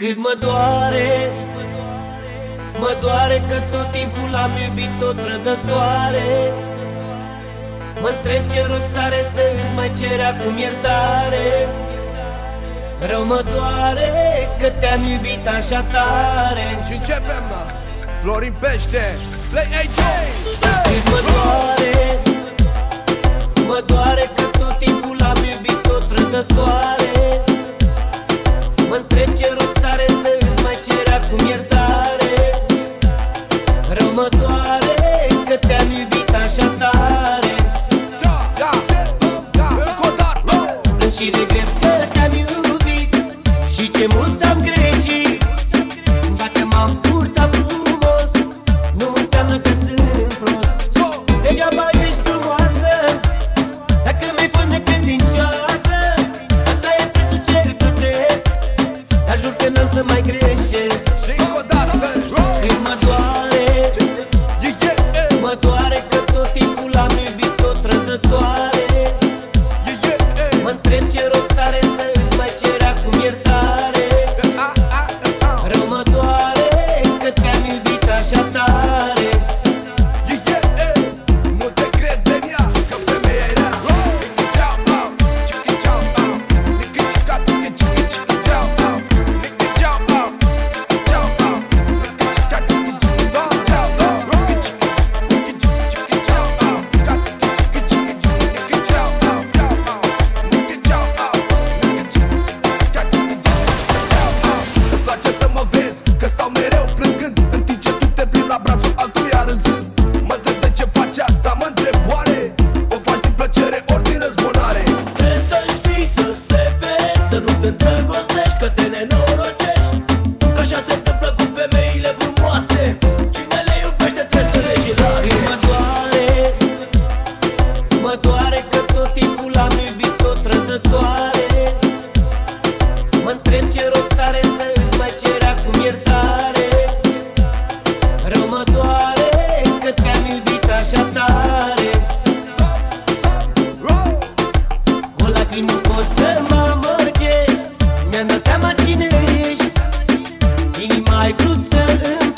Cât mă doare, mă doare că tot timpul am iubit o trădătoare. Mă întreb ce rost are să îți mai cer acum iertare. Rău mă doare că te-am iubit așa tare. Și începem, Florin Pește, Play AJ Cât mă doare, mă doare că tot timpul am iubit o trădătoare. Ce mult am greu cine ești. Ei mai vrut să îmi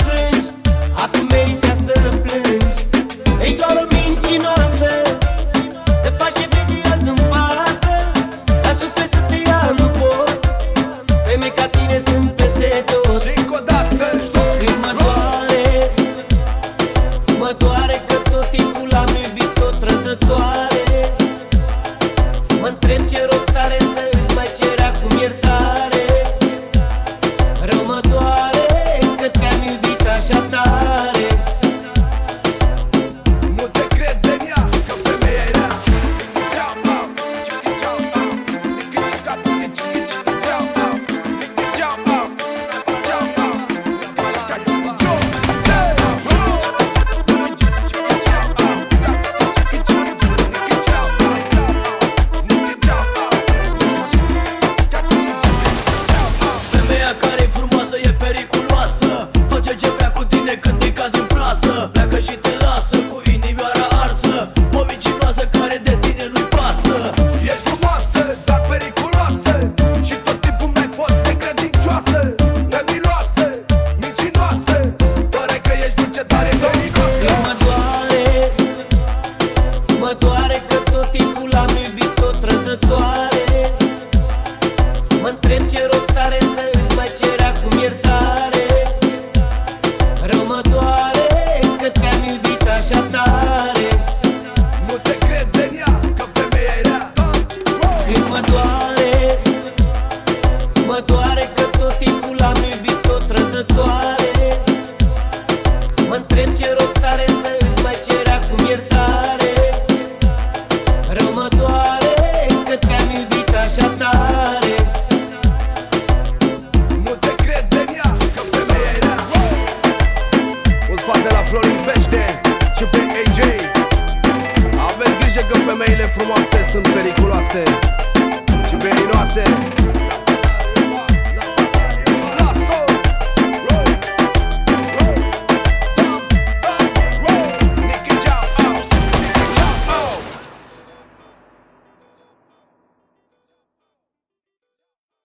danse, la que sunt periculoase și veninoase